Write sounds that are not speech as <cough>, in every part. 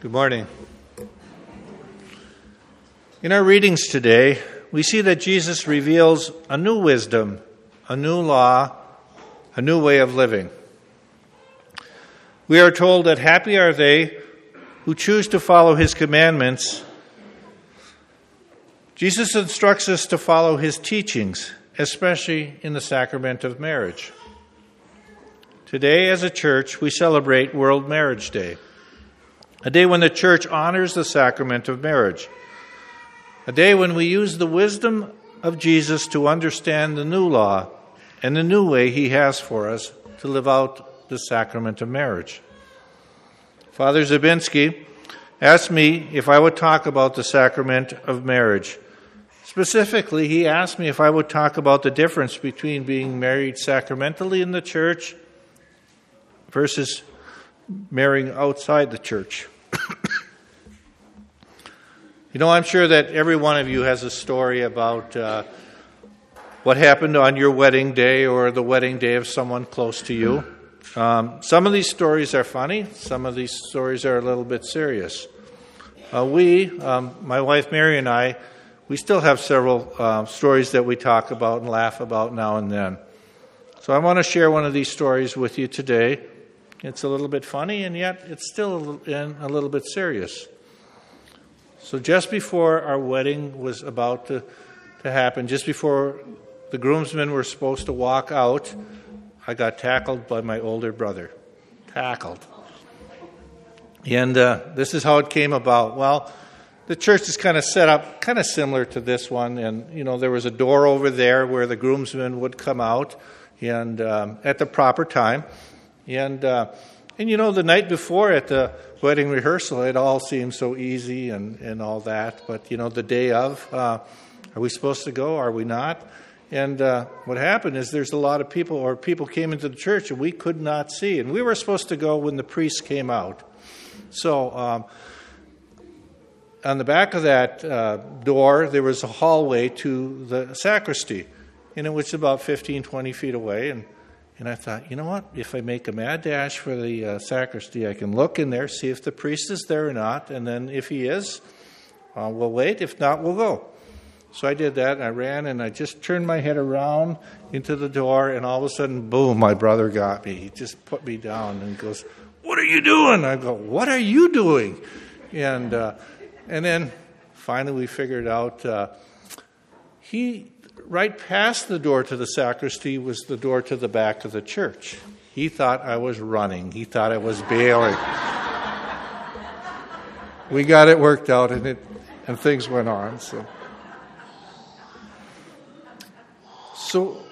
Good morning. In our readings today, we see that Jesus reveals a new wisdom, a new law, a new way of living. We are told that happy are they who choose to follow his commandments. Jesus instructs us to follow his teachings, especially in the sacrament of marriage. Today, as a church, we celebrate World Marriage Day a day when the church honors the sacrament of marriage, a day when we use the wisdom of Jesus to understand the new law and the new way he has for us to live out the sacrament of marriage. Father Zabinski asked me if I would talk about the sacrament of marriage. Specifically, he asked me if I would talk about the difference between being married sacramentally in the church versus marrying outside the church. you know, I'm sure that every one of you has a story about uh, what happened on your wedding day or the wedding day of someone close to you. Um, some of these stories are funny, some of these stories are a little bit serious. Uh, we, um, my wife Mary and I, we still have several uh, stories that we talk about and laugh about now and then. So I want to share one of these stories with you today. It's a little bit funny, and yet it's still a little, bit serious. So, just before our wedding was about to, to happen, just before the groomsmen were supposed to walk out, I got tackled by my older brother. Tackled. And uh, this is how it came about. Well, the church is kind of set up kind of similar to this one. And, you know, there was a door over there where the groomsmen would come out and um, at the proper time. And, uh, and you know, the night before at the wedding rehearsal, it all seemed so easy and, and all that. But, you know, the day of, uh, are we supposed to go? Are we not? And uh, what happened is there's a lot of people, or people came into the church and we could not see. And we were supposed to go when the priest came out. So, um, on the back of that uh, door, there was a hallway to the sacristy. And it was about 15, 20 feet away. And and I thought, you know what? If I make a mad dash for the uh, sacristy, I can look in there, see if the priest is there or not, and then if he is, uh, we'll wait. If not, we'll go. So I did that, and I ran, and I just turned my head around into the door, and all of a sudden, boom, my brother got me. He just put me down and goes, What are you doing? I go, What are you doing? And, uh, and then finally we figured out uh, he right past the door to the sacristy was the door to the back of the church. He thought I was running, he thought I was bailing. we got it worked out, and, it, and things went on. So. So,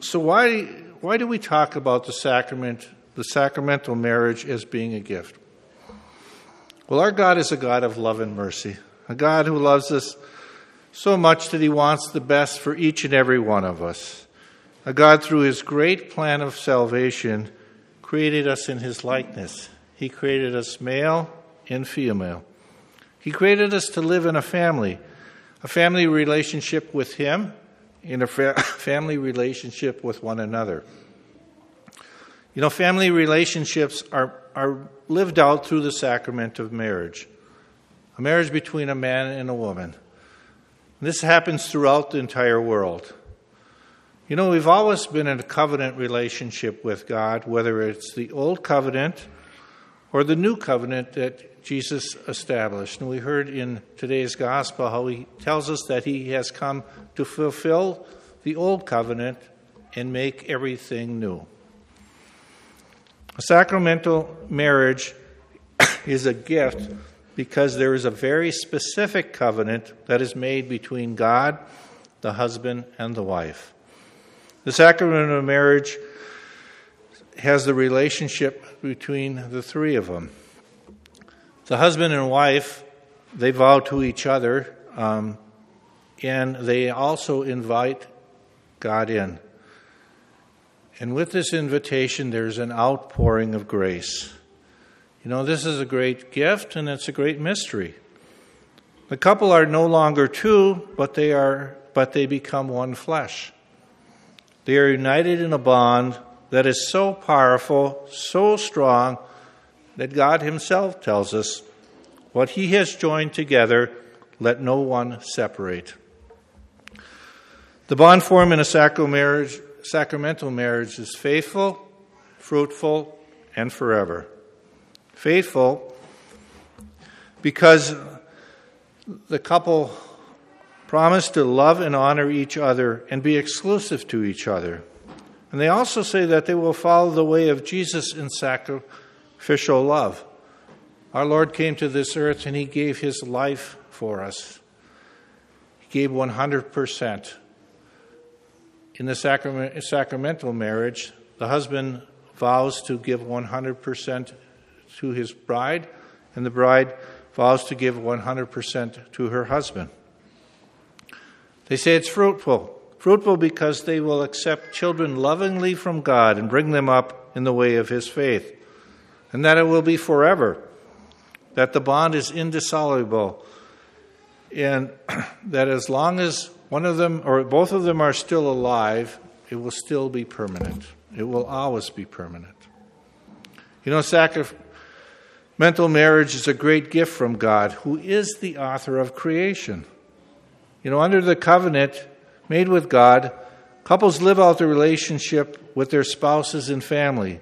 so why, why do we talk about the sacrament, the sacramental marriage, as being a gift? Well, our God is a God of love and mercy, a God who loves us so much that he wants the best for each and every one of us. A God, through his great plan of salvation, created us in his likeness. He created us male and female. He created us to live in a family, a family relationship with him, in a fa- <laughs> family relationship with one another. You know, family relationships are, are lived out through the sacrament of marriage, a marriage between a man and a woman. This happens throughout the entire world. You know, we've always been in a covenant relationship with God, whether it's the old covenant or the new covenant that Jesus established. And we heard in today's gospel how he tells us that he has come to fulfill the old covenant and make everything new. A sacramental marriage <coughs> is a gift because there is a very specific covenant that is made between God, the husband, and the wife. The sacrament of marriage has the relationship between the three of them. The husband and wife, they vow to each other, um, and they also invite God in. And with this invitation, there's an outpouring of grace. You know, this is a great gift and it's a great mystery. The couple are no longer two, but they are but they become one flesh. They are united in a bond that is so powerful, so strong that God himself tells us What he has joined together, let no one separate. The bond formed in a sacramental marriage is faithful, fruitful, and forever. Faithful because the couple promise to love and honor each other and be exclusive to each other. And they also say that they will follow the way of Jesus in sacrificial love. Our Lord came to this earth and he gave his life for us. He gave 100%. In the sacrament, sacramental marriage, the husband vows to give 100% to his bride, and the bride vows to give 100% to her husband. They say it's fruitful. Fruitful because they will accept children lovingly from God and bring them up in the way of His faith. And that it will be forever. That the bond is indissoluble. And <clears throat> that as long as one of them or both of them are still alive, it will still be permanent. It will always be permanent. You know, sacramental marriage is a great gift from God, who is the author of creation. You know, under the covenant made with God, couples live out the relationship with their spouses and family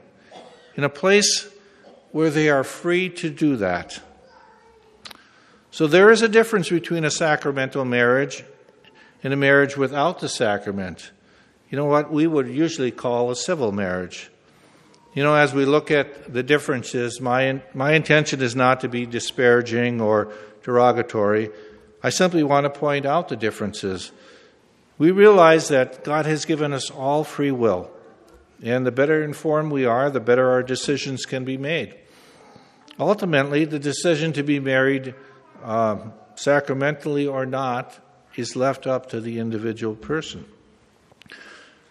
in a place where they are free to do that. So there is a difference between a sacramental marriage and a marriage without the sacrament. You know what we would usually call a civil marriage. You know, as we look at the differences, my, my intention is not to be disparaging or derogatory. I simply want to point out the differences. We realize that God has given us all free will, and the better informed we are, the better our decisions can be made. Ultimately, the decision to be married, uh, sacramentally or not, is left up to the individual person.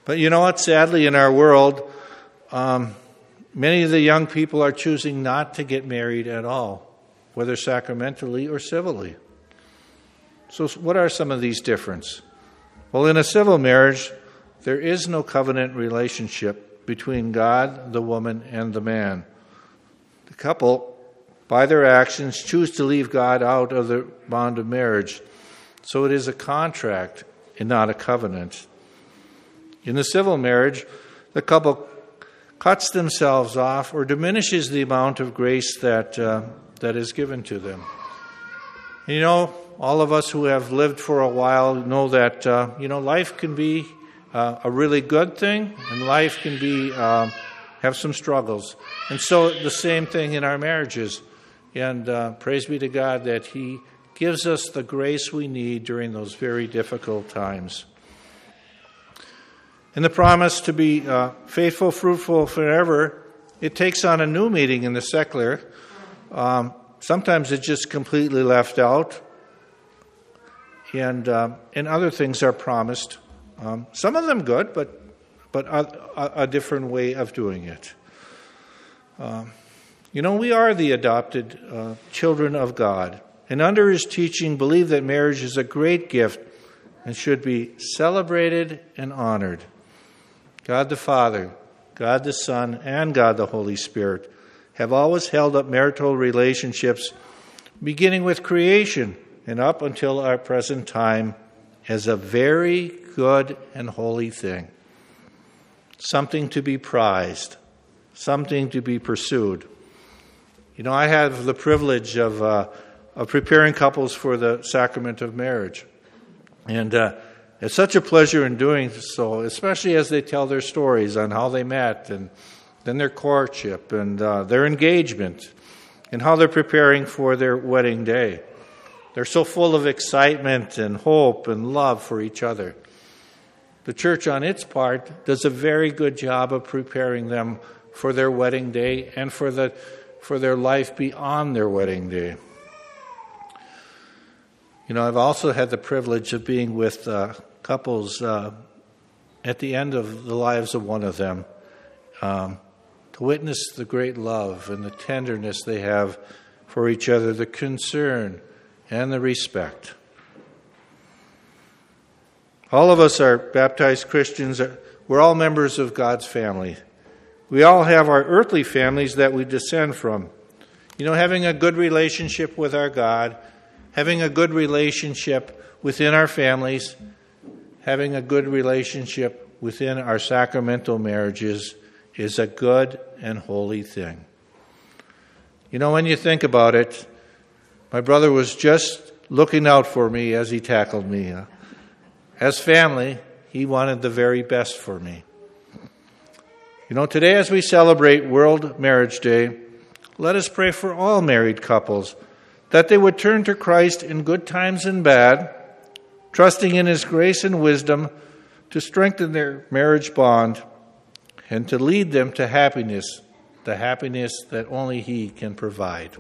But you know what? Sadly, in our world, um, Many of the young people are choosing not to get married at all, whether sacramentally or civilly. So, what are some of these differences? Well, in a civil marriage, there is no covenant relationship between God, the woman, and the man. The couple, by their actions, choose to leave God out of the bond of marriage. So it is a contract and not a covenant. In the civil marriage, the couple cuts themselves off or diminishes the amount of grace that, uh, that is given to them. You know, all of us who have lived for a while know that, uh, you know, life can be uh, a really good thing and life can be, uh, have some struggles. And so the same thing in our marriages. And uh, praise be to God that He gives us the grace we need during those very difficult times. And the promise to be uh, faithful, fruitful forever, it takes on a new meaning in the secular. Um, sometimes it's just completely left out, and uh, and other things are promised. Um, some of them good, but but a, a different way of doing it. Um, you know, we are the adopted uh, children of God, and under His teaching, believe that marriage is a great gift and should be celebrated and honored. God the Father, God the Son, and God the Holy Spirit have always held up marital relationships, beginning with creation and up until our present time, as a very good and holy thing. Something to be prized, something to be pursued. You know, I have the privilege of, uh, of preparing couples for the sacrament of marriage. And uh, it's such a pleasure in doing so, especially as they tell their stories on how they met and then their courtship and uh, their engagement and how they're preparing for their wedding day. They're so full of excitement and hope and love for each other. The church, on its part, does a very good job of preparing them for their wedding day and for, the, for their life beyond their wedding day. You know, I've also had the privilege of being with uh, couples uh, at the end of the lives of one of them um, to witness the great love and the tenderness they have for each other, the concern and the respect. All of us are baptized Christians. We're all members of God's family. We all have our earthly families that we descend from. You know, having a good relationship with our God, having a good relationship within our families, having a good relationship within our sacramental marriages is a good and holy thing. You know, when you think about it, my brother was just looking out for me as he tackled me. As family, he wanted the very best for me. You know, today as we celebrate World Marriage Day, let us pray for all married couples that they would turn to Christ in good times and bad, trusting in His grace and wisdom to strengthen their marriage bond and to lead them to happiness, the happiness that only He can provide.